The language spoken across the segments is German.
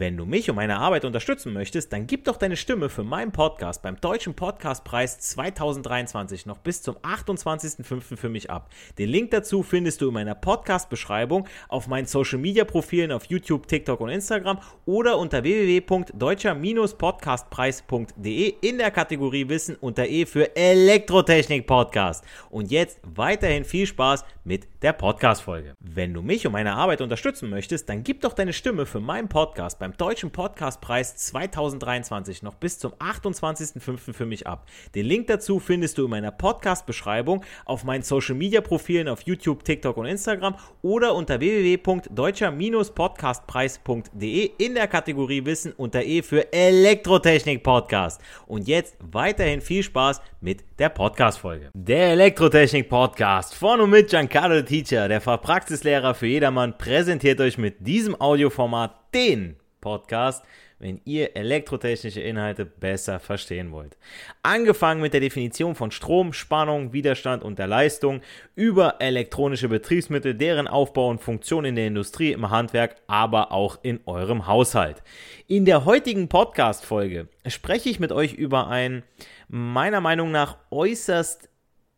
Wenn du mich und meine Arbeit unterstützen möchtest, dann gib doch deine Stimme für meinen Podcast beim Deutschen Podcastpreis 2023 noch bis zum 28.05. für mich ab. Den Link dazu findest du in meiner Podcast-Beschreibung auf meinen Social-Media-Profilen auf YouTube, TikTok und Instagram oder unter www.deutscher-podcastpreis.de in der Kategorie Wissen unter E für Elektrotechnik Podcast. Und jetzt weiterhin viel Spaß mit der Podcast-Folge. Wenn du mich und meine Arbeit unterstützen möchtest, dann gib doch deine Stimme für meinen Podcast beim Deutschen Podcastpreis 2023 noch bis zum 28.05. für mich ab. Den Link dazu findest du in meiner Podcast-Beschreibung auf meinen Social-Media-Profilen auf YouTube, TikTok und Instagram oder unter www.deutscher-podcastpreis.de in der Kategorie Wissen unter E für Elektrotechnik Podcast. Und jetzt weiterhin viel Spaß mit der Podcast-Folge. Der Elektrotechnik Podcast von und mit Giancarlo Teacher, der Fachpraxislehrer für jedermann, präsentiert euch mit diesem Audioformat den Podcast, wenn ihr elektrotechnische Inhalte besser verstehen wollt. Angefangen mit der Definition von Strom, Spannung, Widerstand und der Leistung, über elektronische Betriebsmittel, deren Aufbau und Funktion in der Industrie, im Handwerk, aber auch in eurem Haushalt. In der heutigen Podcast-Folge spreche ich mit euch über ein meiner Meinung nach äußerst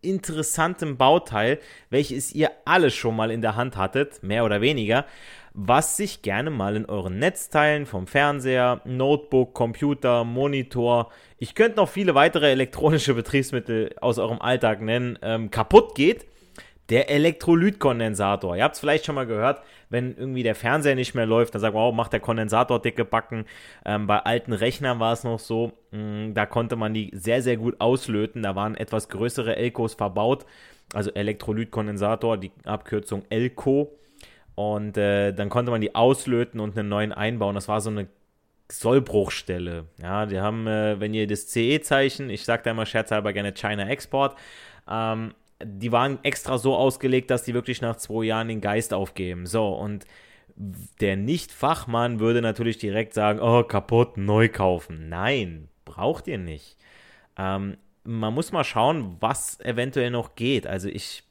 interessantem Bauteil, welches ihr alle schon mal in der Hand hattet, mehr oder weniger, was sich gerne mal in euren Netzteilen vom Fernseher, Notebook, Computer, Monitor, ich könnte noch viele weitere elektronische Betriebsmittel aus eurem Alltag nennen, ähm, kaputt geht. Der Elektrolytkondensator. Ihr habt es vielleicht schon mal gehört, wenn irgendwie der Fernseher nicht mehr läuft, dann sagt man, oh, macht der Kondensator dicke Backen. Ähm, bei alten Rechnern war es noch so, mh, mm, da konnte man die sehr, sehr gut auslöten. Da waren etwas größere Elkos verbaut, also Elektrolytkondensator, die Abkürzung Elko. Und äh, dann konnte man die auslöten und einen neuen einbauen. Das war so eine Sollbruchstelle. Ja, die haben, äh, wenn ihr das CE-Zeichen, ich sage da immer scherzhalber gerne China Export, ähm, die waren extra so ausgelegt, dass die wirklich nach zwei Jahren den Geist aufgeben. So, und der Nicht-Fachmann würde natürlich direkt sagen, oh, kaputt, neu kaufen. Nein, braucht ihr nicht. Ähm, man muss mal schauen, was eventuell noch geht. Also ich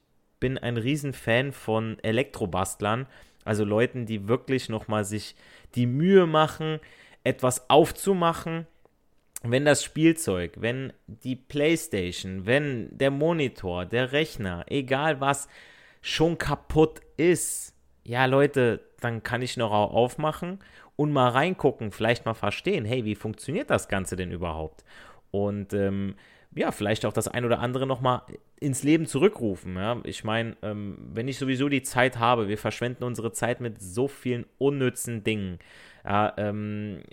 bin ein Riesenfan von Elektrobastlern, also Leuten, die wirklich nochmal sich die Mühe machen, etwas aufzumachen, wenn das Spielzeug, wenn die Playstation, wenn der Monitor, der Rechner, egal was, schon kaputt ist, ja Leute, dann kann ich noch aufmachen und mal reingucken, vielleicht mal verstehen, hey, wie funktioniert das Ganze denn überhaupt? Und ähm, ja, vielleicht auch das ein oder andere nochmal ins Leben zurückrufen. Ja? Ich meine, ähm, wenn ich sowieso die Zeit habe, wir verschwenden unsere Zeit mit so vielen unnützen Dingen. Ja, ähm,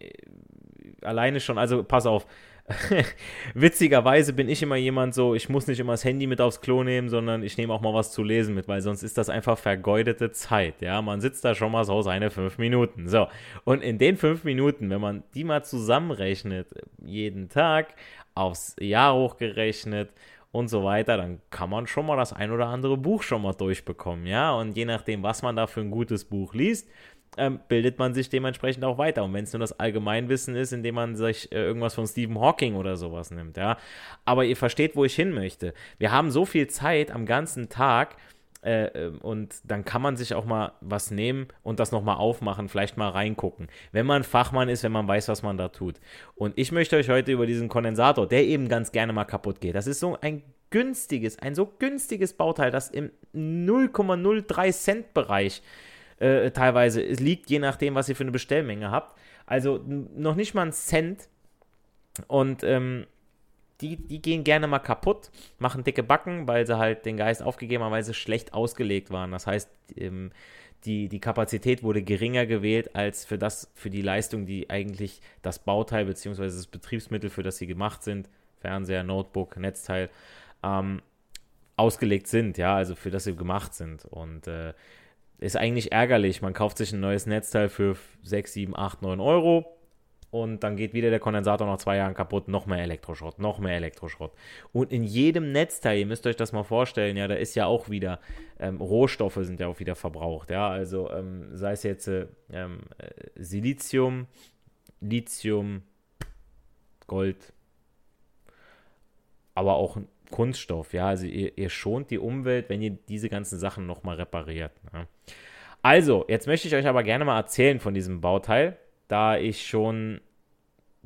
alleine schon, also pass auf. Witzigerweise bin ich immer jemand so, ich muss nicht immer das Handy mit aufs Klo nehmen, sondern ich nehme auch mal was zu lesen mit, weil sonst ist das einfach vergeudete Zeit. Ja, man sitzt da schon mal so seine fünf Minuten. So, und in den fünf Minuten, wenn man die mal zusammenrechnet, jeden Tag, aufs Jahr hochgerechnet und so weiter, dann kann man schon mal das ein oder andere Buch schon mal durchbekommen, ja. Und je nachdem, was man da für ein gutes Buch liest, ähm, bildet man sich dementsprechend auch weiter. Und wenn es nur das Allgemeinwissen ist, indem man sich äh, irgendwas von Stephen Hawking oder sowas nimmt, ja. Aber ihr versteht, wo ich hin möchte. Wir haben so viel Zeit am ganzen Tag, äh, ähm, und dann kann man sich auch mal was nehmen und das nochmal aufmachen, vielleicht mal reingucken. Wenn man Fachmann ist, wenn man weiß, was man da tut. Und ich möchte euch heute über diesen Kondensator, der eben ganz gerne mal kaputt geht. Das ist so ein günstiges, ein so günstiges Bauteil, das im 0,03 Cent Bereich äh, teilweise liegt, je nachdem, was ihr für eine Bestellmenge habt. Also noch nicht mal ein Cent. Und ähm, die, die gehen gerne mal kaputt, machen dicke Backen, weil sie halt den Geist aufgegeben haben, weil sie schlecht ausgelegt waren. Das heißt, ähm, die, die Kapazität wurde geringer gewählt als für das, für die Leistung, die eigentlich das Bauteil bzw. das Betriebsmittel, für das sie gemacht sind, Fernseher, Notebook, Netzteil, ähm, ausgelegt sind, ja, also für das sie gemacht sind. Und äh, ist eigentlich ärgerlich. Man kauft sich ein neues Netzteil für 6, 7, 8, 9 Euro und dann geht wieder der Kondensator nach zwei Jahren kaputt, noch mehr Elektroschrott, noch mehr Elektroschrott. Und in jedem Netzteil, ihr müsst euch das mal vorstellen, ja, da ist ja auch wieder, ähm, Rohstoffe sind ja auch wieder verbraucht, ja, also ähm, sei es jetzt äh, ähm, äh, Silizium, Lithium, Gold, aber auch Kunststoff, ja, also ihr, ihr schont die Umwelt, wenn ihr diese ganzen Sachen nochmal repariert. Ja. Also, jetzt möchte ich euch aber gerne mal erzählen von diesem Bauteil da ich schon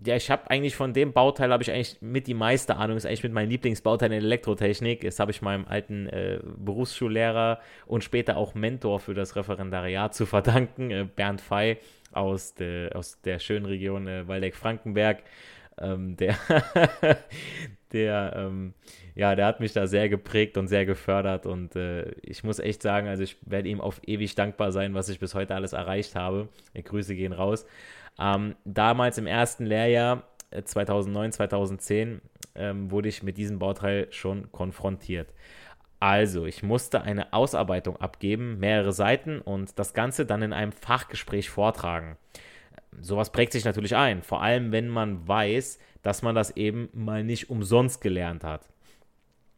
ja, ich habe eigentlich von dem Bauteil habe ich eigentlich mit die meiste Ahnung, ist eigentlich mit meinem Lieblingsbauteil in Elektrotechnik. Das habe ich meinem alten äh, Berufsschullehrer und später auch Mentor für das Referendariat zu verdanken, äh, Bernd Fey aus, de, aus der schönen Region äh, Waldeck-Frankenberg. Ähm, der, der, ähm, ja, der hat mich da sehr geprägt und sehr gefördert und äh, ich muss echt sagen, also ich werde ihm auf ewig dankbar sein, was ich bis heute alles erreicht habe. Die Grüße gehen raus. Ähm, damals im ersten Lehrjahr 2009, äh, 2010 ähm, wurde ich mit diesem Bauteil schon konfrontiert. Also, ich musste eine Ausarbeitung abgeben, mehrere Seiten und das Ganze dann in einem Fachgespräch vortragen. Sowas prägt sich natürlich ein, vor allem wenn man weiß, dass man das eben mal nicht umsonst gelernt hat.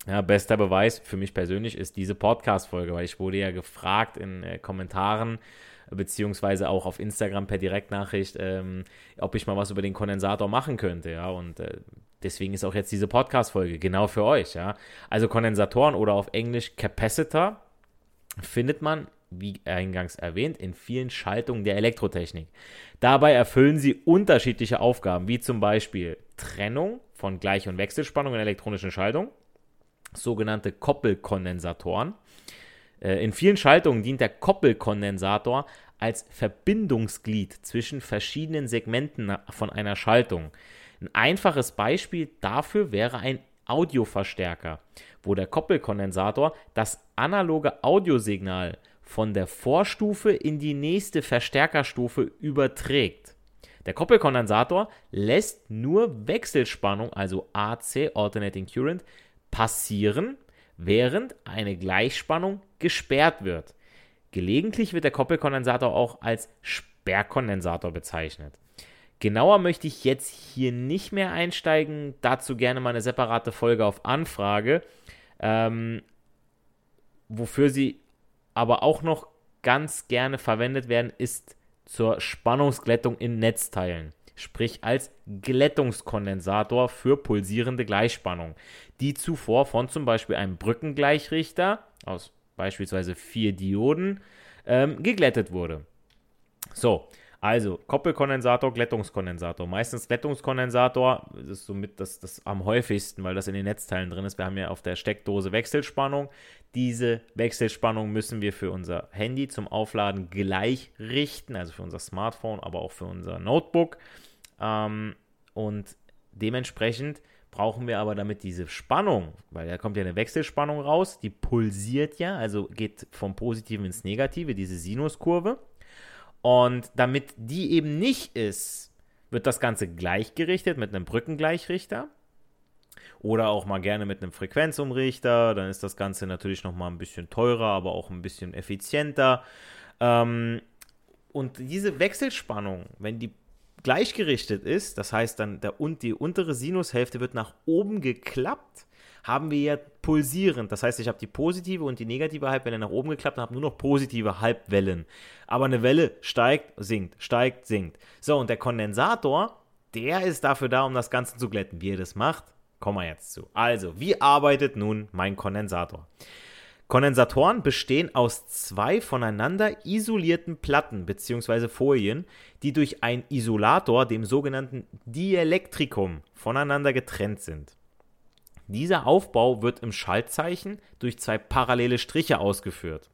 Ja, bester Beweis für mich persönlich ist diese Podcast-Folge, weil ich wurde ja gefragt in äh, Kommentaren, beziehungsweise auch auf Instagram per Direktnachricht, ähm, ob ich mal was über den Kondensator machen könnte, ja, und äh, deswegen ist auch jetzt diese Podcast-Folge genau für euch, ja. Also Kondensatoren oder auf Englisch Capacitor findet man, wie eingangs erwähnt, in vielen Schaltungen der Elektrotechnik. Dabei erfüllen sie unterschiedliche Aufgaben, wie zum Beispiel Trennung von Gleich- und Wechselspannung in elektronischen Schaltungen, sogenannte Koppelkondensatoren, äh, in vielen Schaltungen dient der Koppelkondensator als Verbindungsglied zwischen verschiedenen Segmenten von einer Schaltung. Ein einfaches Beispiel dafür wäre ein Audioverstärker, wo der Koppelkondensator das analoge Audiosignal von der Vorstufe in die nächste Verstärkerstufe überträgt. Der Koppelkondensator lässt nur Wechselspannung, also AC, Alternating Current, passieren, während eine Gleichspannung gesperrt wird. Gelegentlich wird der Koppelkondensator auch als Sperrkondensator bezeichnet. Genauer möchte ich jetzt hier nicht mehr einsteigen, dazu gerne mal eine separate Folge auf Anfrage, ähm, wofür sie aber auch noch ganz gerne verwendet werden, ist zur Spannungsglättung in Netzteilen sprich als Glättungskondensator für pulsierende Gleichspannung, die zuvor von zum Beispiel einem Brückengleichrichter aus beispielsweise vier Dioden ähm, geglättet wurde. So, also Koppelkondensator, Glättungskondensator. Meistens Glättungskondensator, das ist somit das, das am häufigsten, weil das in den Netzteilen drin ist. Wir haben ja auf der Steckdose Wechselspannung. Diese Wechselspannung müssen wir für unser Handy zum Aufladen gleich richten, also für unser Smartphone, aber auch für unser Notebook. Ähm, und dementsprechend brauchen wir aber damit diese Spannung, weil da kommt ja eine Wechselspannung raus, die pulsiert ja, also geht vom Positiven ins Negative, diese Sinuskurve. Und damit die eben nicht ist, wird das Ganze gleichgerichtet mit einem Brückengleichrichter oder auch mal gerne mit einem Frequenzumrichter. Dann ist das Ganze natürlich noch mal ein bisschen teurer, aber auch ein bisschen effizienter. Ähm, und diese Wechselspannung, wenn die gleichgerichtet ist, das heißt dann der, die untere Sinushälfte wird nach oben geklappt, haben wir ja pulsierend. Das heißt, ich habe die positive und die negative Halbwelle nach oben geklappt und habe nur noch positive Halbwellen. Aber eine Welle steigt, sinkt, steigt, sinkt. So, und der Kondensator, der ist dafür da, um das Ganze zu glätten. Wie er das macht, kommen wir jetzt zu. Also, wie arbeitet nun mein Kondensator? Kondensatoren bestehen aus zwei voneinander isolierten Platten bzw. Folien, die durch einen Isolator, dem sogenannten Dielektrikum, voneinander getrennt sind. Dieser Aufbau wird im Schaltzeichen durch zwei parallele Striche ausgeführt.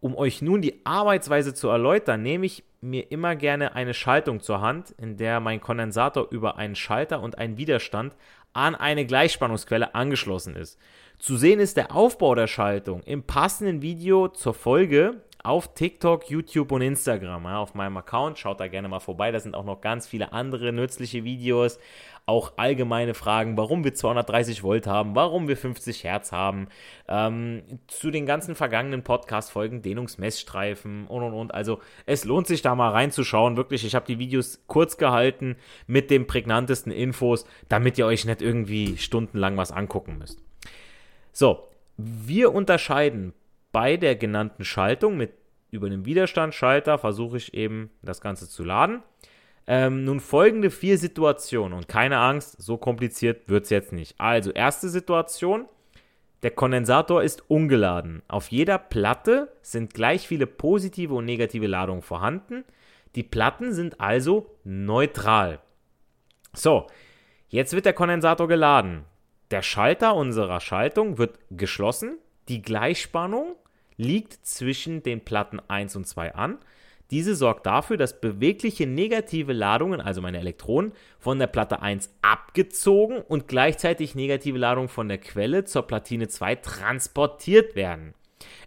Um euch nun die Arbeitsweise zu erläutern, nehme ich mir immer gerne eine Schaltung zur Hand, in der mein Kondensator über einen Schalter und einen Widerstand an eine Gleichspannungsquelle angeschlossen ist. Zu sehen ist der Aufbau der Schaltung im passenden Video zur Folge auf TikTok, YouTube und Instagram. Ja, auf meinem Account. Schaut da gerne mal vorbei. Da sind auch noch ganz viele andere nützliche Videos. Auch allgemeine Fragen, warum wir 230 Volt haben, warum wir 50 Hertz haben. Ähm, zu den ganzen vergangenen Podcast-Folgen, Dehnungsmessstreifen und und und. Also es lohnt sich da mal reinzuschauen. Wirklich, ich habe die Videos kurz gehalten mit den prägnantesten Infos, damit ihr euch nicht irgendwie stundenlang was angucken müsst. So, wir unterscheiden bei der genannten Schaltung mit über den Widerstandsschalter versuche ich eben das Ganze zu laden. Ähm, nun folgende vier Situationen und keine Angst, so kompliziert wird es jetzt nicht. Also, erste Situation, der Kondensator ist ungeladen. Auf jeder Platte sind gleich viele positive und negative Ladungen vorhanden. Die Platten sind also neutral. So, jetzt wird der Kondensator geladen. Der Schalter unserer Schaltung wird geschlossen. Die Gleichspannung liegt zwischen den Platten 1 und 2 an. Diese sorgt dafür, dass bewegliche negative Ladungen, also meine Elektronen, von der Platte 1 abgezogen und gleichzeitig negative Ladungen von der Quelle zur Platine 2 transportiert werden.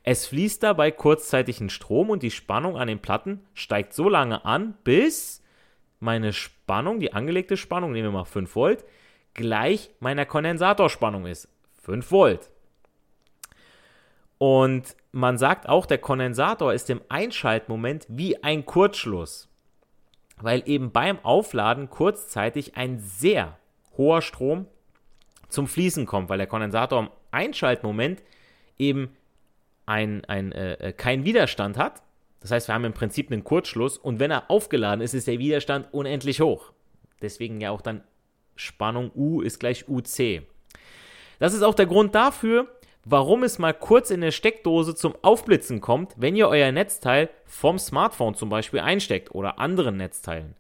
Es fließt dabei kurzzeitig ein Strom und die Spannung an den Platten steigt so lange an, bis meine Spannung, die angelegte Spannung, nehmen wir mal 5 Volt, gleich meiner Kondensatorspannung ist. 5 Volt. Und man sagt auch, der Kondensator ist im Einschaltmoment wie ein Kurzschluss, weil eben beim Aufladen kurzzeitig ein sehr hoher Strom zum Fließen kommt, weil der Kondensator im Einschaltmoment eben ein, ein, äh, äh keinen Widerstand hat. Das heißt, wir haben im Prinzip einen Kurzschluss und wenn er aufgeladen ist, ist der Widerstand unendlich hoch. Deswegen ja auch dann Spannung U ist gleich UC. Das ist auch der Grund dafür, warum es mal kurz in der Steckdose zum Aufblitzen kommt, wenn ihr euer Netzteil vom Smartphone zum Beispiel einsteckt oder anderen Netzteilen.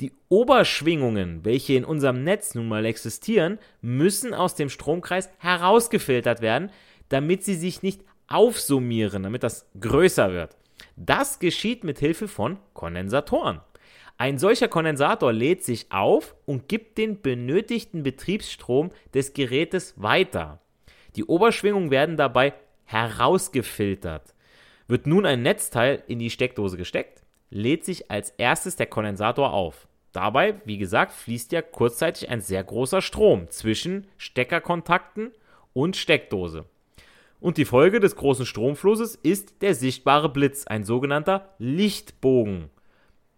Die Oberschwingungen, welche in unserem Netz nun mal existieren, müssen aus dem Stromkreis herausgefiltert werden, damit sie sich nicht aufsummieren, damit das größer wird. Das geschieht mit Hilfe von Kondensatoren. Ein solcher Kondensator lädt sich auf und gibt den benötigten Betriebsstrom des Gerätes weiter. Die Oberschwingungen werden dabei herausgefiltert. Wird nun ein Netzteil in die Steckdose gesteckt, lädt sich als erstes der Kondensator auf. Dabei, wie gesagt, fließt ja kurzzeitig ein sehr großer Strom zwischen Steckerkontakten und Steckdose. Und die Folge des großen Stromflusses ist der sichtbare Blitz, ein sogenannter Lichtbogen.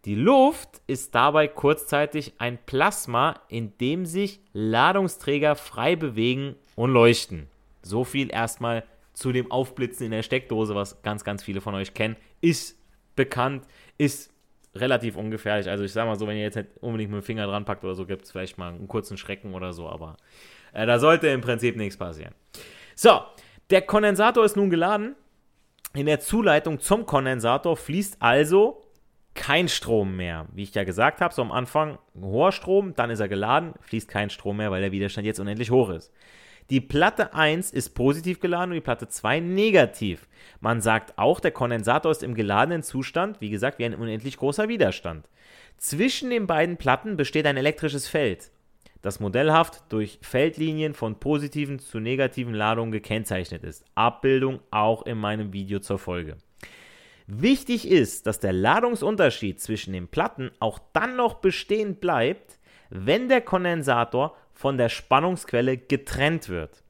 Die Luft ist dabei kurzzeitig ein Plasma, in dem sich Ladungsträger frei bewegen und leuchten. So viel erstmal zu dem Aufblitzen in der Steckdose, was ganz, ganz viele von euch kennen. Ist bekannt, ist relativ ungefährlich. Also ich sage mal so, wenn ihr jetzt nicht unbedingt mit dem Finger dran packt oder so, gibt es vielleicht mal einen kurzen Schrecken oder so, aber äh, da sollte im Prinzip nichts passieren. So, der Kondensator ist nun geladen. In der Zuleitung zum Kondensator fließt also kein Strom mehr. Wie ich ja gesagt habe, so am Anfang hoher Strom, dann ist er geladen, fließt kein Strom mehr, weil der Widerstand jetzt unendlich hoch ist. Die Platte 1 ist positiv geladen und die Platte 2 negativ. Man sagt auch, der Kondensator ist im geladenen Zustand, wie gesagt, wie ein unendlich großer Widerstand. Zwischen den beiden Platten besteht ein elektrisches Feld, das modellhaft durch Feldlinien von positiven zu negativen Ladungen gekennzeichnet ist. Abbildung auch in meinem Video zur Folge. Wichtig ist, dass der Ladungsunterschied zwischen den Platten auch dann noch bestehen bleibt, wenn der Kondensator von der Spannungsquelle getrennt wird.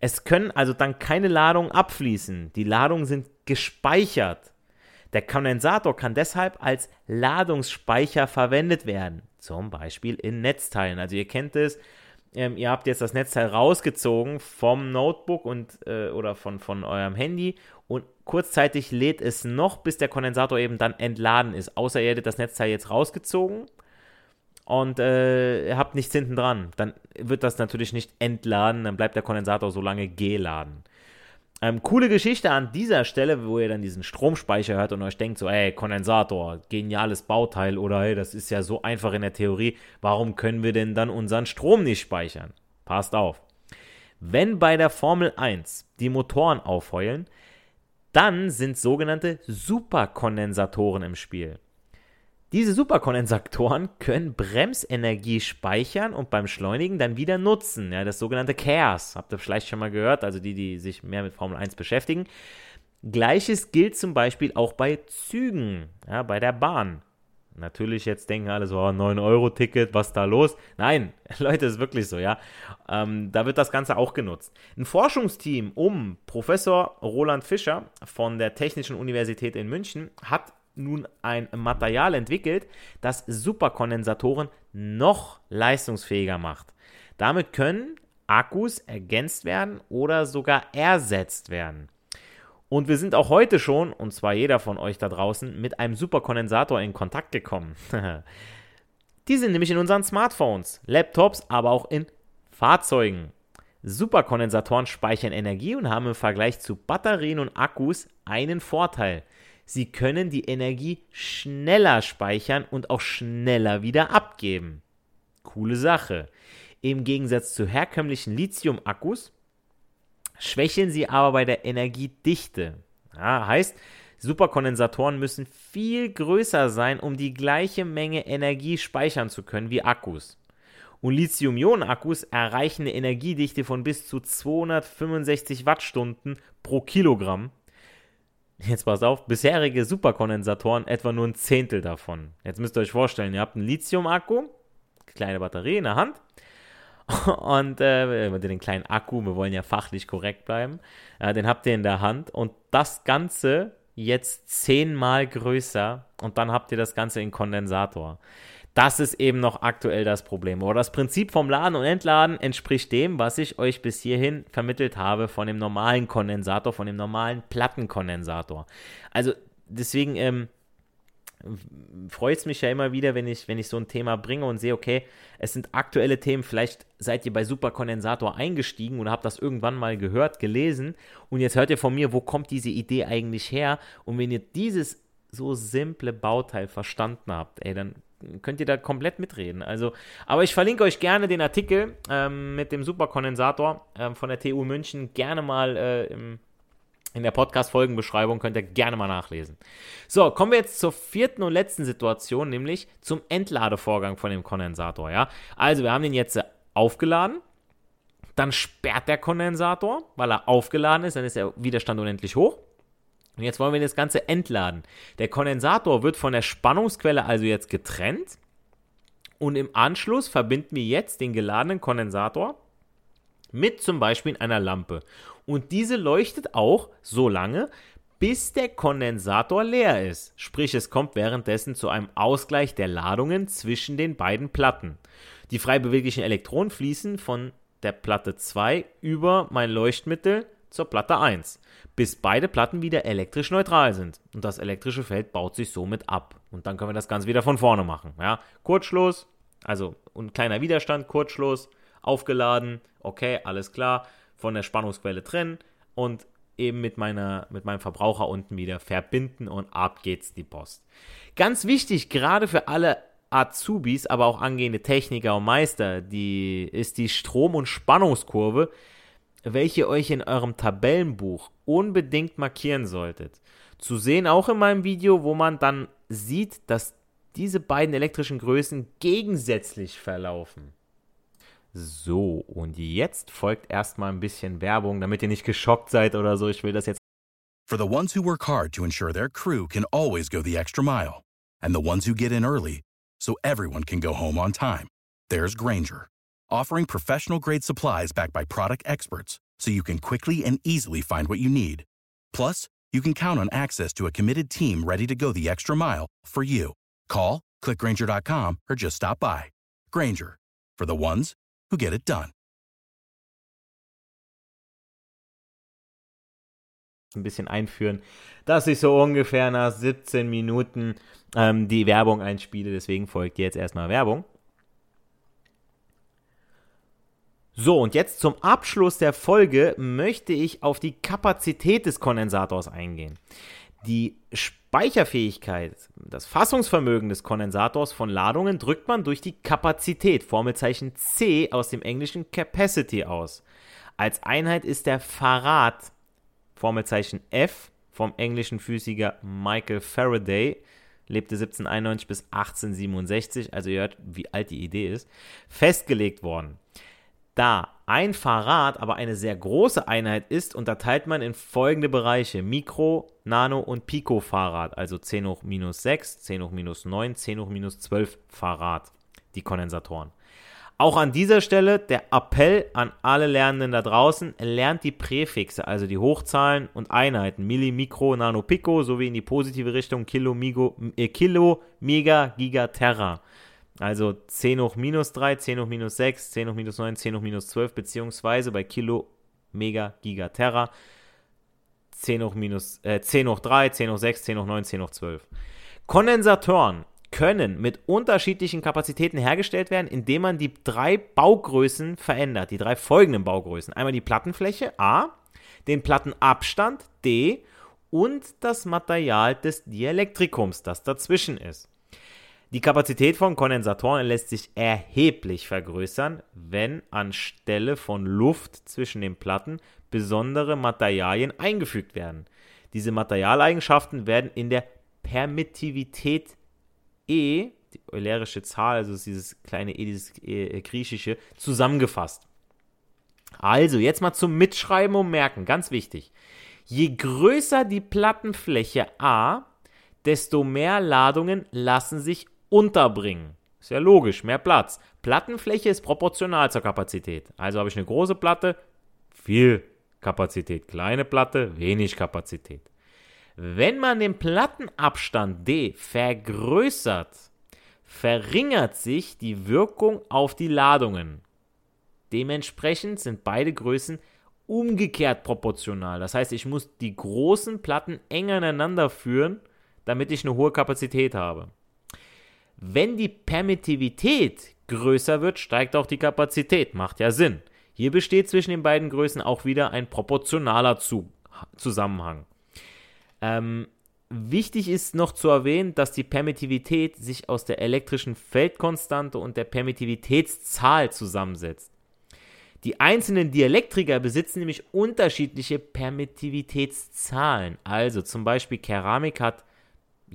Es können also dann keine Ladungen abfließen. Die Ladungen sind gespeichert. Der Kondensator kann deshalb als Ladungsspeicher verwendet werden, zum Beispiel in Netzteilen. Also ihr kennt es, ähm, ihr habt jetzt das Netzteil rausgezogen vom Notebook und, äh, oder von, von eurem Handy und kurzzeitig lädt es noch, bis der Kondensator eben dann entladen ist. Außer ihr hättet das Netzteil jetzt rausgezogen und äh, habt nichts hinten dran, dann wird das natürlich nicht entladen, dann bleibt der Kondensator so lange geladen. Ähm, coole Geschichte an dieser Stelle, wo ihr dann diesen Stromspeicher hört und euch denkt so, ey, Kondensator, geniales Bauteil oder hey, das ist ja so einfach in der Theorie, warum können wir denn dann unseren Strom nicht speichern? Passt auf. Wenn bei der Formel 1 die Motoren aufheulen, dann sind sogenannte Superkondensatoren im Spiel. Diese Superkondensatoren können Bremsenergie speichern und beim Schleunigen dann wieder nutzen. Ja, das sogenannte CARES. Habt ihr vielleicht schon mal gehört, also die, die sich mehr mit Formel 1 beschäftigen. Gleiches gilt zum Beispiel auch bei Zügen, ja, bei der Bahn. Natürlich jetzt denken alle so, oh, 9-Euro-Ticket, was da los? Nein, Leute, ist wirklich so, ja. Ähm, da wird das Ganze auch genutzt. Ein Forschungsteam um Professor Roland Fischer von der Technischen Universität in München hat nun ein Material entwickelt, das Superkondensatoren noch leistungsfähiger macht. Damit können Akkus ergänzt werden oder sogar ersetzt werden. Und wir sind auch heute schon, und zwar jeder von euch da draußen, mit einem Superkondensator in Kontakt gekommen. Die sind nämlich in unseren Smartphones, Laptops, aber auch in Fahrzeugen. Superkondensatoren speichern Energie und haben im Vergleich zu Batterien und Akkus einen Vorteil. Sie können die Energie schneller speichern und auch schneller wieder abgeben. Coole Sache. Im Gegensatz zu herkömmlichen Lithium-Akkus schwächeln sie aber bei der Energiedichte. Ja, heißt, Superkondensatoren müssen viel größer sein, um die gleiche Menge Energie speichern zu können wie Akkus. Und Lithium-Ionen-Akkus erreichen eine Energiedichte von bis zu 265 Wattstunden pro Kilogramm. Jetzt pass auf, bisherige Superkondensatoren etwa nur ein Zehntel davon. Jetzt müsst ihr euch vorstellen, ihr habt einen Lithium-Akku, kleine Batterie in der Hand und äh, den kleinen Akku, wir wollen ja fachlich korrekt bleiben, äh, den habt ihr in der Hand und das Ganze jetzt zehnmal größer und dann habt ihr das Ganze in Kondensator. Das ist eben noch aktuell das Problem. Aber das Prinzip vom Laden und Entladen entspricht dem, was ich euch bis hierhin vermittelt habe von dem normalen Kondensator, von dem normalen Plattenkondensator. Also deswegen ähm, freut es mich ja immer wieder, wenn ich, wenn ich so ein Thema bringe und sehe, okay, es sind aktuelle Themen, vielleicht seid ihr bei Superkondensator eingestiegen oder habt das irgendwann mal gehört, gelesen und jetzt hört ihr von mir, wo kommt diese Idee eigentlich her? Und wenn ihr dieses so simple Bauteil verstanden habt, ey, dann könnt ihr da komplett mitreden. Also, aber ich verlinke euch gerne den Artikel ähm, mit dem Superkondensator ähm, von der TU München gerne mal äh, im in der Podcast-Folgenbeschreibung könnt ihr gerne mal nachlesen. So, kommen wir jetzt zur vierten und letzten Situation, nämlich zum Entladevorgang von dem Kondensator. Ja? Also, wir haben den jetzt aufgeladen. Dann sperrt der Kondensator, weil er aufgeladen ist, dann ist der Widerstand unendlich hoch. Und jetzt wollen wir das Ganze entladen. Der Kondensator wird von der Spannungsquelle also jetzt getrennt. Und im Anschluss verbinden wir jetzt den geladenen Kondensator mit zum Beispiel einer Lampe. Und diese leuchtet auch so lange, bis der Kondensator leer ist. Sprich, es kommt währenddessen zu einem Ausgleich der Ladungen zwischen den beiden Platten. Die frei beweglichen Elektronen fließen von der Platte 2 über mein Leuchtmittel zur Platte 1, bis beide Platten wieder elektrisch neutral sind. Und das elektrische Feld baut sich somit ab. Und dann können wir das Ganze wieder von vorne machen. Ja? Kurzschluss, also ein kleiner Widerstand, Kurzschluss, aufgeladen, okay, alles klar von der Spannungsquelle trennen und eben mit, meiner, mit meinem Verbraucher unten wieder verbinden und ab geht's die Post. Ganz wichtig, gerade für alle Azubis, aber auch angehende Techniker und Meister, die ist die Strom- und Spannungskurve, welche euch in eurem Tabellenbuch unbedingt markieren solltet. Zu sehen auch in meinem Video, wo man dann sieht, dass diese beiden elektrischen Größen gegensätzlich verlaufen. So, und jetzt folgt erstmal ein bisschen Werbung, damit ihr nicht geschockt seid oder so. Ich will das jetzt. For the ones who work hard to ensure their crew can always go the extra mile, and the ones who get in early so everyone can go home on time, there's Granger, offering professional grade supplies backed by product experts so you can quickly and easily find what you need. Plus, you can count on access to a committed team ready to go the extra mile for you. Call, clickgranger.com, or just stop by. Granger, for the ones who get it done. Ein bisschen einführen, dass ich so ungefähr nach 17 Minuten ähm, die Werbung einspiele. Deswegen folgt jetzt erstmal Werbung. So, und jetzt zum Abschluss der Folge möchte ich auf die Kapazität des Kondensators eingehen. Die Speicherfähigkeit, das Fassungsvermögen des Kondensators von Ladungen drückt man durch die Kapazität, Formelzeichen C aus dem englischen Capacity aus. Als Einheit ist der Farad, Formelzeichen F, vom englischen Physiker Michael Faraday, lebte 1791 bis 1867, also ihr hört, wie alt die Idee ist, festgelegt worden. Da ein Farad aber eine sehr große Einheit ist, unterteilt man in folgende Bereiche: Mikro, Nano und Pico-Farad, also 10 hoch minus 6, 10 hoch minus 9, 10 hoch minus 12 Farad, die Kondensatoren. Auch an dieser Stelle der Appell an alle Lernenden da draußen, lernt die Präfixe, also die Hochzahlen und Einheiten, Milli, Mikro, Nano, Pico, sowie in die positive Richtung Kilo, Migo, äh, Kilo Mega, Giga, Terra. Also 10 hoch minus 3, 10 hoch minus 6, 10 hoch minus 9, 10 hoch minus 12, beziehungsweise bei Kilo, Mega, Giga, Terra 10 hoch, minus, äh, 10 hoch 3, 10 hoch 6, 10 hoch 9, 10 hoch 12. Kondensatoren können mit unterschiedlichen Kapazitäten hergestellt werden, indem man die drei Baugrößen verändert. Die drei folgenden Baugrößen. Einmal die Plattenfläche A, den Plattenabstand D und das Material des Dielektrikums, das dazwischen ist. Die Kapazität von Kondensatoren lässt sich erheblich vergrößern, wenn anstelle von Luft zwischen den Platten besondere Materialien eingefügt werden. Diese Materialeigenschaften werden in der Permittivität E, die eulerische Zahl, also dieses kleine E, dieses e, griechische, zusammengefasst. Also, jetzt mal zum Mitschreiben und Merken, ganz wichtig. Je größer die Plattenfläche A, desto mehr Ladungen lassen sich unterbringen. Ist ja logisch, mehr Platz. Plattenfläche ist proportional zur Kapazität. Also habe ich eine große Platte, viel Kapazität. Kleine Platte, wenig Kapazität. Wenn man den Plattenabstand D vergrößert, verringert sich die Wirkung auf die Ladungen. Dementsprechend sind beide Größen umgekehrt proportional. Das heißt, ich muss die großen Platten enger aneinander führen, damit ich eine hohe Kapazität habe. Wenn die Permittivität größer wird, steigt auch die Kapazität. Macht ja Sinn. Hier besteht zwischen den beiden Größen auch wieder ein proportionaler Zu Zusammenhang. Ähm, wichtig ist noch zu erwähnen, dass die Permittivität sich aus der elektrischen Feldkonstante und der Permittivitätszahl zusammensetzt. Die einzelnen Dielektriker besitzen nämlich unterschiedliche Permittivitätszahlen. Also zum Beispiel Keramik hat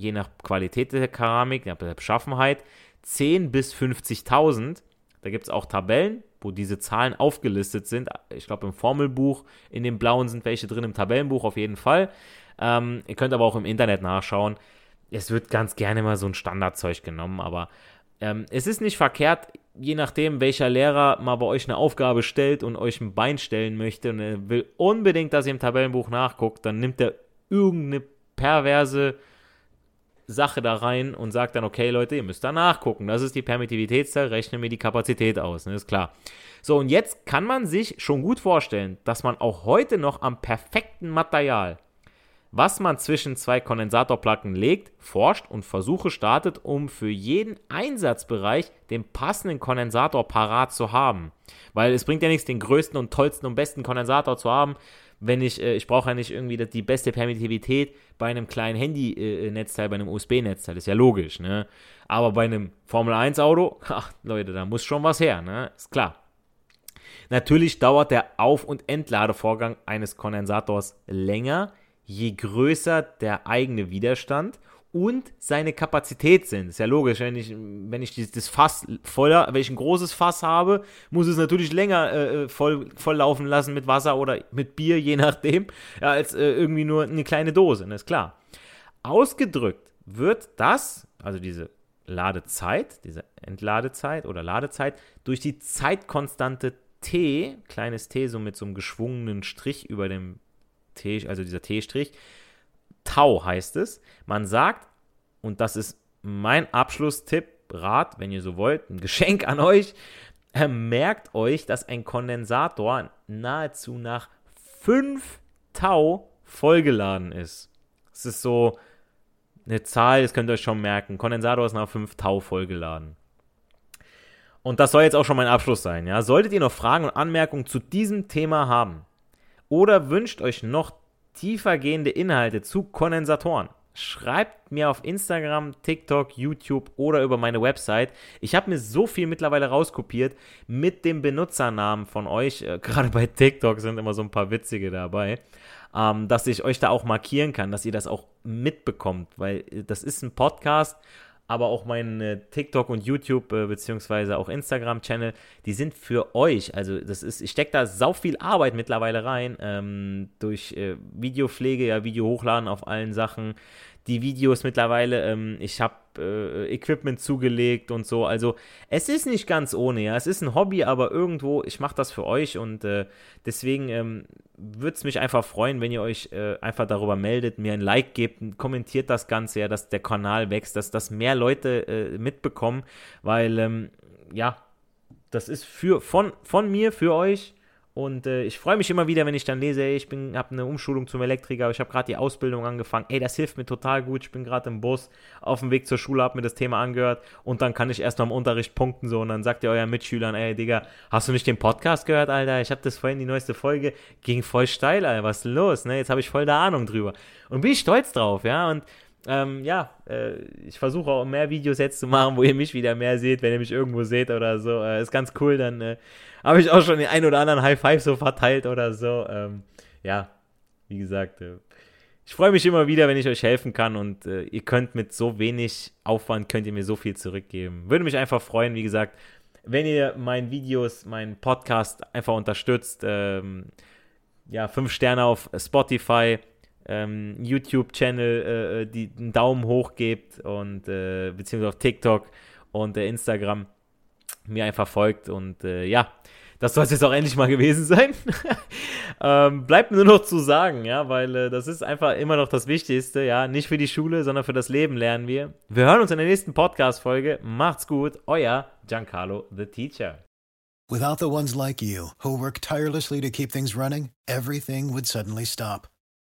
je nach Qualität der Keramik, der Beschaffenheit, 10 bis 50.000. Da gibt es auch Tabellen, wo diese Zahlen aufgelistet sind. Ich glaube, im Formelbuch, in dem blauen sind welche drin, im Tabellenbuch auf jeden Fall. Ähm, ihr könnt aber auch im Internet nachschauen. Es wird ganz gerne mal so ein Standardzeug genommen, aber ähm, es ist nicht verkehrt, je nachdem, welcher Lehrer mal bei euch eine Aufgabe stellt und euch ein Bein stellen möchte und er will unbedingt, dass ihr im Tabellenbuch nachguckt, dann nimmt er irgendeine perverse Sache da rein und sagt dann, okay Leute, ihr müsst da nachgucken. Das ist die Permittivitätszahl, rechne mir die Kapazität aus, ne, ist klar. So, und jetzt kann man sich schon gut vorstellen, dass man auch heute noch am perfekten Material, was man zwischen zwei Kondensatorplatten legt, forscht und Versuche startet, um für jeden Einsatzbereich den passenden Kondensator parat zu haben. Weil es bringt ja nichts, den größten und tollsten und besten Kondensator zu haben, wenn ich, äh, ich brauche ja nicht irgendwie die beste Permittivität bei einem kleinen Handy-Netzteil, bei einem USB-Netzteil, ist ja logisch, ne? Aber bei einem Formel-1-Auto, ach Leute, da muss schon was her, ne? Ist klar. Natürlich dauert der Auf- und Entladevorgang eines Kondensators länger, je größer der eigene Widerstand und seine Kapazität sind. Ist ja logisch, wenn ich, wenn ich das Fass voller, wenn ich ein großes Fass habe, muss es natürlich länger äh, äh, voll, voll laufen lassen mit Wasser oder mit Bier, je nachdem, ja, als äh, irgendwie nur eine kleine Dose, das ne, ist klar. Ausgedrückt wird das, also diese Ladezeit, diese Entladezeit oder Ladezeit, durch die Zeitkonstante T, kleines T, so mit so einem geschwungenen Strich über dem T, also dieser T-Strich, Tau heißt es. Man sagt, und das ist mein Abschlusstipp, Rat, wenn ihr so wollt, ein Geschenk an euch, äh, merkt euch, dass ein Kondensator nahezu nach 5 Tau vollgeladen ist. Das ist so eine Zahl, das könnt ihr euch schon merken. Kondensator ist nach 5 Tau vollgeladen. Und das soll jetzt auch schon mein Abschluss sein. Ja? Solltet ihr noch Fragen und Anmerkungen zu diesem Thema haben oder wünscht euch noch tiefergehende Inhalte zu Kondensatoren, schreibt mir auf Instagram, TikTok, YouTube oder über meine Website. Ich habe mir so viel mittlerweile rauskopiert mit dem Benutzernamen von euch. Äh, gerade bei TikTok sind immer so ein paar witzige dabei, ähm, dass ich euch da auch markieren kann, dass ihr das auch mitbekommt, weil äh, das ist ein Podcast aber auch mein äh, TikTok und YouTube äh, beziehungsweise auch Instagram-Channel, die sind für euch. Also das ist, ich stecke da sau viel Arbeit mittlerweile rein ähm, durch äh, Videopflege, ja Video hochladen auf allen Sachen, die Videos mittlerweile, ähm, ich habe äh, Equipment zugelegt und so. Also es ist nicht ganz ohne, ja. Es ist ein Hobby, aber irgendwo, ich mache das für euch und äh, deswegen ähm, würde es mich einfach freuen, wenn ihr euch äh, einfach darüber meldet, mir ein Like gebt, kommentiert das Ganze, ja, dass der Kanal wächst, dass das mehr Leute äh, mitbekommen, weil ähm, ja, das ist für von, von mir für euch Und äh, ich freue mich immer wieder, wenn ich dann lese, ey, ich habe eine Umschulung zum Elektriker, ich habe gerade die Ausbildung angefangen. Ey, das hilft mir total gut. Ich bin gerade im Bus auf dem Weg zur Schule, habe mir das Thema angehört und dann kann ich erst mal im Unterricht punkten so und dann sagt ihr euren Mitschülern, ey, Digga, hast du nicht den Podcast gehört, Alter? Ich habe das vorhin die neueste Folge ging voll steil, Alter. Was ist los? Ne? Jetzt habe ich voll da Ahnung drüber und bin ich stolz drauf, ja und ähm, ja, äh, ich versuche auch mehr Videos jetzt zu machen, wo ihr mich wieder mehr seht, wenn ihr mich irgendwo seht oder so. Äh, ist ganz cool, dann äh, habe ich auch schon den ein oder anderen High Five so verteilt oder so. Ähm, ja, wie gesagt, äh, ich freue mich immer wieder, wenn ich euch helfen kann und äh, ihr könnt mit so wenig Aufwand, könnt ihr mir so viel zurückgeben. Würde mich einfach freuen, wie gesagt, wenn ihr meinen Videos, meinen Podcast einfach unterstützt. Ähm, ja, fünf Sterne auf Spotify ähm, YouTube-Channel äh, äh, die einen Daumen hoch gebt und äh, beziehungsweise auf TikTok und äh, Instagram mir einfach folgt und äh, ja, das soll es jetzt auch endlich mal gewesen sein. ähm, bleibt nur noch zu sagen, ja, weil äh, das ist einfach immer noch das Wichtigste, ja, nicht für die Schule, sondern für das Leben lernen wir. Wir hören uns in der nächsten Podcast-Folge. Macht's gut, euer Giancarlo the Teacher. Without the ones like you, who work tirelessly to keep things running, everything would suddenly stop.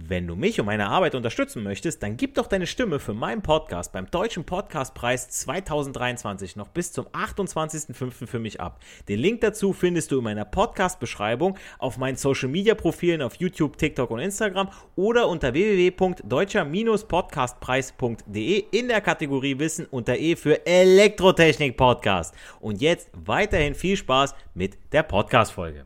Wenn du mich und meine Arbeit unterstützen möchtest, dann gib doch deine Stimme für meinen Podcast beim Deutschen Podcastpreis 2023 noch bis zum 28.05. für mich ab. Den Link dazu findest du in meiner Podcast-Beschreibung auf meinen Social-Media-Profilen auf YouTube, TikTok und Instagram oder unter www.deutscher-podcastpreis.de in der Kategorie Wissen unter E für Elektrotechnik Podcast. Und jetzt weiterhin viel Spaß mit der Podcast-Folge.